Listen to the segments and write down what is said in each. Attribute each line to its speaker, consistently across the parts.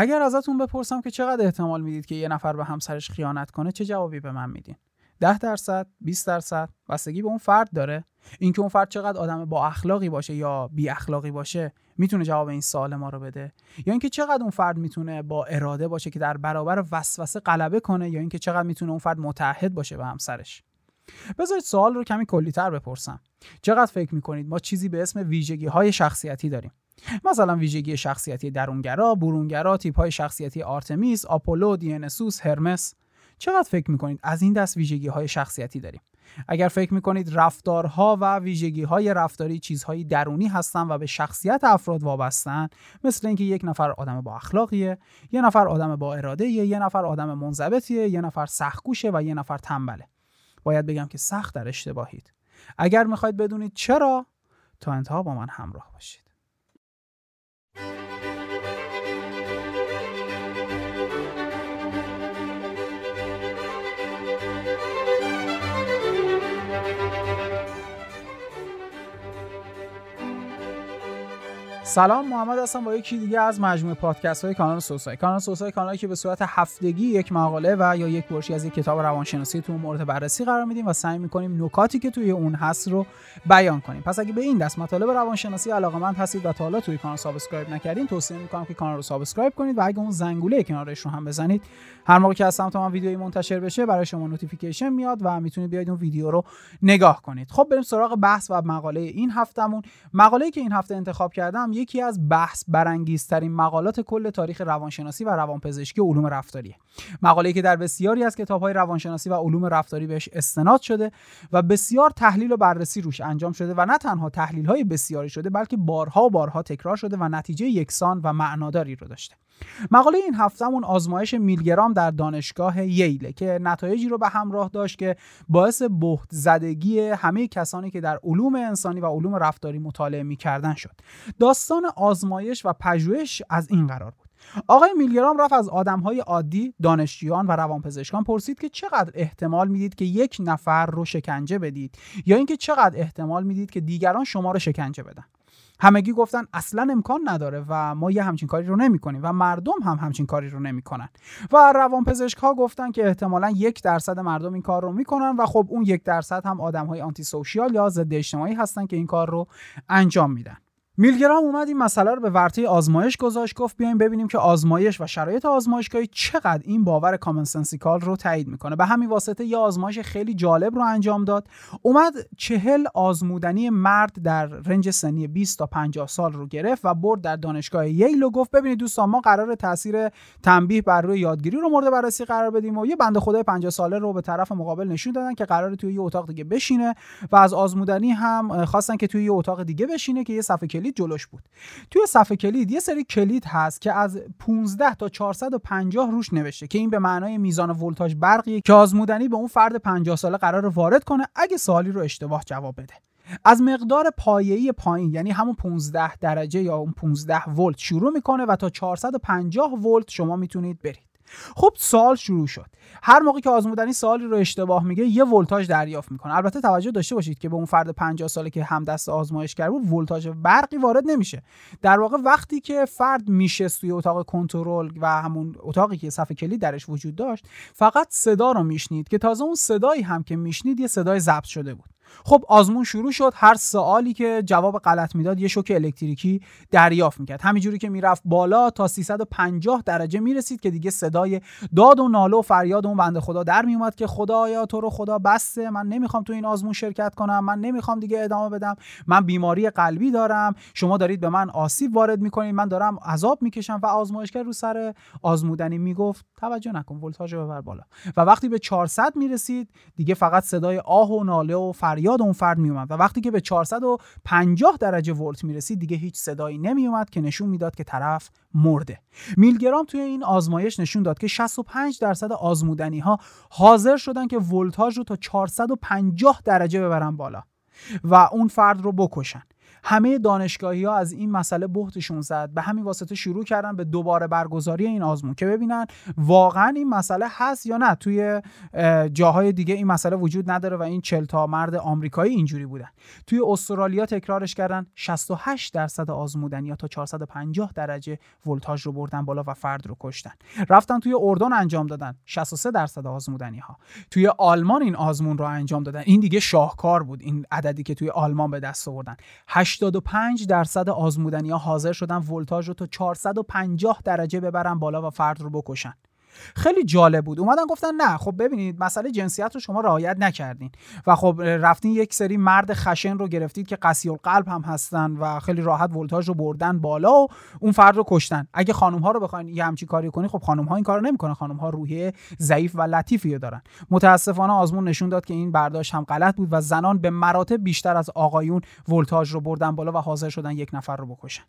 Speaker 1: اگر ازتون بپرسم که چقدر احتمال می‌دید که یه نفر به همسرش خیانت کنه چه جوابی به من میدین؟ 10 درصد 20 درصد؟ بستگی به اون فرد داره. اینکه اون فرد چقدر آدم با اخلاقی باشه یا بی اخلاقی باشه می‌تونه جواب این سوال ما رو بده؟ یا اینکه چقدر اون فرد می‌تونه با اراده باشه که در برابر وسوسه غلبه کنه یا اینکه چقدر می‌تونه اون فرد متحد باشه به همسرش؟ بذارید سوال رو کمی کلیتر بپرسم. چقدر فکر می‌کنید ما چیزی به اسم ویژگی های شخصیتی داریم؟ مثلا ویژگی شخصیتی درونگرا، برونگرا، تیپ های شخصیتی آرتمیس، آپولو، دیانسوس، هرمس. چقدر فکر می‌کنید از این دست ویژگی های شخصیتی داریم؟ اگر فکر می‌کنید رفتارها و ویژگی های رفتاری چیزهایی درونی هستن و به شخصیت افراد وابستن مثل اینکه یک نفر آدم با اخلاقیه یه نفر آدم با اراده یه نفر آدم منضبطیه یه نفر سختگوشه و یه نفر تنبله. باید بگم که سخت در اشتباهید. اگر می‌خواید بدونید چرا تا انتها با من همراه باشید. سلام محمد هستم با یکی دیگه از مجموعه پادکست های کانال سوسای. کانال سوسای کانالی که به صورت هفتگی یک مقاله و یا یک برشی از یک کتاب روانشناسی تو مورد بررسی قرار میدیم و سعی می‌کنیم نکاتی که توی اون هست رو بیان کنیم. پس اگه به این دست مطالب روانشناسی علاقمند هستید و تا حالا توی کانال subscribe نکردین توصیه می‌کنم که کانال رو subscribe کنید و اگه اون زنگوله کنارش رو هم بزنید هر موقع که از سمت من ویدیویی منتشر بشه برای شما notification میاد و می‌تونید بیاید اون ویدیو رو نگاه کنید. خب بریم سراغ بحث و مقاله این هفتمون مقاله‌ای که این هفته انتخاب کردم یکی از بحث برانگیزترین مقالات کل تاریخ روانشناسی و روانپزشکی و علوم رفتاریه. مقاله‌ای که در بسیاری از کتاب‌های روانشناسی و علوم رفتاری بهش استناد شده و بسیار تحلیل و بررسی روش انجام شده و نه تنها تحلیل‌های بسیاری شده بلکه بارها و بارها تکرار شده و نتیجه یکسان و معناداری رو داشته. مقاله این هفتهمون آزمایش میلگرام در دانشگاه ییله که نتایجی رو به همراه داشت که باعث بهت زدگی همه کسانی که در علوم انسانی و علوم رفتاری مطالعه می‌کردن شد. داستان آزمایش و پژوهش از این قرار بود. آقای میلگرام رفت از آدمهای عادی دانشجویان و روانپزشکان پرسید که چقدر احتمال می‌دید که یک نفر رو شکنجه بدید یا اینکه چقدر احتمال می‌دید که دیگران شما رو شکنجه بدن. همگی گفتن اصلا امکان نداره و ما یه همچین کاری رو نمی‌کنیم و مردم هم همچین کاری رو نمی‌کنن. و روانپزشک ها گفتن که احتمالا یک درصد مردم این کار رو می‌کنن و خب اون یک درصد هم آدم های antisocial یا ضد اجتماعی هستن که این کار رو انجام میدن. میلگرام اومد این مسئله رو به ورطه آزمایش گذاشت گفت بیایم ببینیم که آزمایش و شرایط آزمایشگاهی چقدر این باور common sensical رو تایید می‌کنه. به همین واسطه یه آزمایش خیلی جالب رو انجام داد. اومد چهل آزمودنی مرد در رنج سنی 20 تا 50 سال رو گرفت و برد در دانشگاه ییل و گفت ببینید دوستان ما قرار تاثیر تنبیه بر روی یادگیری رو مورد بررسی قرار بدیم و یه بنده خدای 50 ساله رو به طرف مقابل نشون دادن که قرار توی یه اتاق دیگه بشینه و از آزمودنی هم خواستن که توی یه اتاق دیگه بشینه که یه صفحه جلوش بود. توی صفحه کلید یه سری کلید هست که از 15 تا 450 روش نوشته که این به معنای میزان ولتاژ برقیه که آزمودنی به اون فرد 50 ساله قرار وارد کنه اگه سوالی رو اشتباه جواب بده. از مقدار پایه‌ای پایین یعنی همون 15 درجه یا اون 15 ولت شروع می‌کنه و تا 450 ولت شما می‌تونید برید. خب سال شروع شد. هر موقع که آزمودنی سوالی رو اشتباه میگه یه ولتاژ دریافت می‌کنه. البته توجه داشته باشید که به اون فرد 50 ساله که هم دست آزمایش کرده بود ولتاژ برقی وارد نمیشه. در واقع وقتی که فرد میشه توی اتاق کنترل و همون اتاقی که صفحه کلید درش وجود داشت فقط صدا رو میشنید که تازه اون صدایی هم که میشنید یه صدای ضبط شده بود. خب آزمون شروع شد هر سوالی که جواب غلط می‌داد یه شوک الکتریکی دریافت می‌کرد. همینجوری که می‌رفت بالا تا 350 درجه می‌رسید که دیگه صدای داد و ناله و فریاد اون بنده خدا در میومد که خدایا تو رو خدا بسته من نمی‌خوام تو این آزمون شرکت کنم من نمی‌خوام دیگه ادامه بدم. من بیماری قلبی دارم شما دارید به من آسیب وارد می‌کنید من دارم عذاب می‌کشم و آزمایشگر رو سر آزمودنی می‌گفت توجه نکن ولتاژ ببر بالا. و وقتی به 400 می‌رسید دیگه فقط صدای آه و ناله و فریاد فریاد اون فرد میومد و وقتی که به 450 درجه ولت می‌رسید دیگه هیچ صدایی نمیومد که نشون می‌داد که طرف مرده. میلگرام توی این آزمایش نشون داد که 65 درصد آزمودنی ها حاضر شدن که ولتاژ رو تا 450 درجه ببرن بالا و اون فرد رو بکشن. همه دانشگاهی ها از این مسئله بهتشون زد. به همین واسطه شروع کردن به دوباره برگزاری این آزمون که ببینن واقعا این مسئله هست یا نه. توی جاهای دیگه این مسئله وجود نداره و این 40 تا مرد آمریکایی اینجوری بودن. توی استرالیا تکرارش کردن 68 درصد آزمودنی یا تا 450 درجه ولتاژ رو بردن بالا و فرد رو کشتن. رفتن توی اردن انجام دادن 63 درصد آزمودنی ها توی آلمان این آزمون رو انجام دادن. این دیگه شاهکار بود. این عددی که توی آلمان به دست آوردن. 85 درصد آزمودنی ها حاضر شدن ولتاژ رو تا 450 درجه ببرن بالا و فرد رو بکشن. خیلی جالب بود. اومدن گفتن نه خب ببینید مسئله جنسیت رو شما رعایت نکردین. و خب رفتین یک سری مرد خشن رو گرفتید که قسی قلب هم هستن و خیلی راحت ولتاژ رو بردن بالا و اون فرد رو کشتن. اگه خانم ها رو بخواین یه همچی کاری کنی خب خانم ها این کارو نمی‌کنن. خانم ها روحیه ضعیف و لطیفی دارن. متاسفانه آزمون نشون داد که این برداشت هم غلط بود و زنان به مراتب بیشتر از آقایون ولتاژ رو بردن بالا و حاضر شدن یک نفر رو بکشن.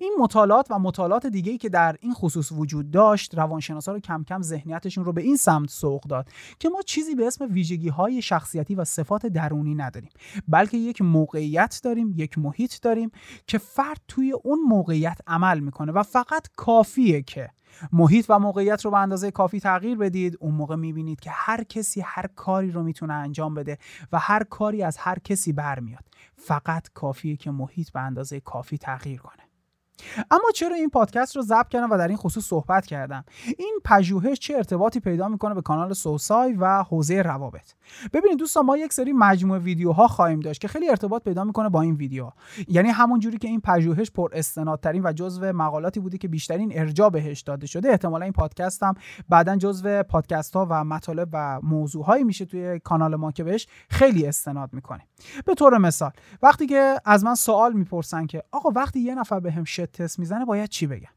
Speaker 1: این مطالعات و مطالعات دیگه که در این خصوص وجود داشت روانشناسا رو کم ذهنیتشون رو به این سمت سوق داد که ما چیزی به اسم ویژگی های شخصیتی و صفات درونی نداریم بلکه یک موقعیت داریم یک محیط داریم که فرد توی اون موقعیت عمل می‌کنه و فقط کافیه که محیط و موقعیت رو به اندازه کافی تغییر بدید. اون موقع می‌بینید که هر کسی هر کاری رو می‌تونه انجام بده و هر کاری از هر کسی برمیاد. فقط کافیه که محیط به اندازه کافی تغییر کنه. اما چرا این پادکست رو ضبط کردم و در این خصوص صحبت کردم؟ این پژوهش چه ارتباطی پیدا می‌کنه به کانال سوسای و حوزه روابط؟ ببینید دوستان ما یک سری مجموعه ویدیوها خواهیم داشت که خیلی ارتباط پیدا می‌کنه با این ویدیو یعنی همون جوری که این پژوهش پر استنادترین و جزو مقالاتی بوده که بیشترین ارجاع بهش داده شده احتمالا این پادکست هم بعدا جزو پادکست ها و مطالب و موضوع میشه توی کانال ما که بهش خیلی استناد می‌کنه به طور مثال وقتی که از من سوال می‌پرسن که آقا وقتی یه نفر بهم به تست می‌زنه باید چی بگم؟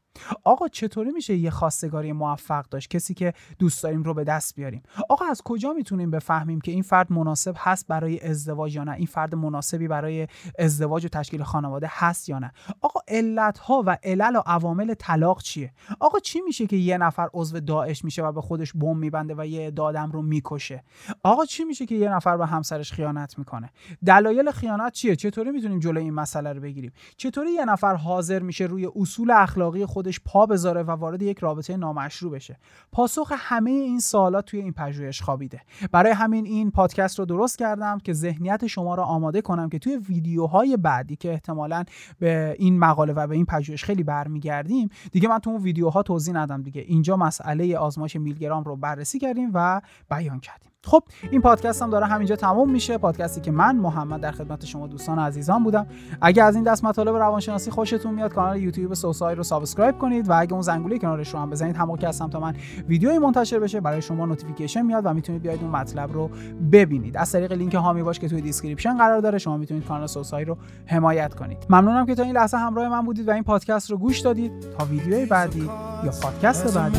Speaker 1: آقا چطوری میشه یه خواستگاری موفق داشت؟ کسی که دوست داریم رو به دست بیاریم. آقا از کجا می‌تونیم بفهمیم که این فرد مناسب هست برای ازدواج یا نه؟ این فرد مناسبی برای ازدواج و تشکیل خانواده هست یا نه؟ آقا علت ها و علل و عوامل طلاق چیه؟ آقا چی میشه که یه نفر عضو داعش میشه و به خودش بم میبنده و یه دادم رو می‌کشه؟ آقا چی میشه که یه نفر به همسرش خیانت می‌کنه؟ دلایل خیانت چیه؟ چطوری می‌تونیم جلوی این مسئله رو بگیریم؟ چطوری یه نفر حاضر میشه روی اصول اخلاقی خود خودش پا بذاره و وارد یک رابطه نامشروع بشه. پاسخ همه این سوالات توی این پژوهش خوابیده. برای همین این پادکست رو درست کردم که ذهنیت شما رو آماده کنم که توی ویدیوهای بعدی که احتمالا به این مقاله و به این پژوهش خیلی برمیگردیم دیگه من تو اون ویدیوها توضیح ندم دیگه. اینجا مسئله آزمایش میلگرام رو بررسی کردیم و بیان کردیم. خب این پادکست هم داره همینجا تموم میشه. پادکستی که من محمد در خدمت شما دوستان عزیزان بودم. اگه از این دست مطالب روانشناسی خوشتون میاد کانال یوتیوب سوسای رو subscribe کنید و اگه اون زنگوله کنارش رو هم بزنید هر موقع که از سمت من ویدیویی منتشر بشه برای شما notification میاد و می‌تونید بیاید اون مطلب رو ببینید. از طریق لینک حامی باش که توی description قرار داره شما می‌تونید کانال سوسای رو حمایت کنید. ممنونم که تا این لحظه همراه من بودید و این پادکست رو گوش دادید. تا ویدیوی بعدی یا پادکست بعدی.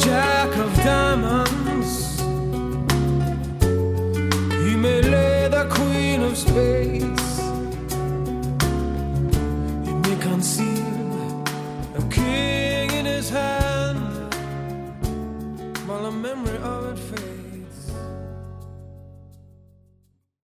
Speaker 1: Jack of diamonds. He may lay the queen of spades.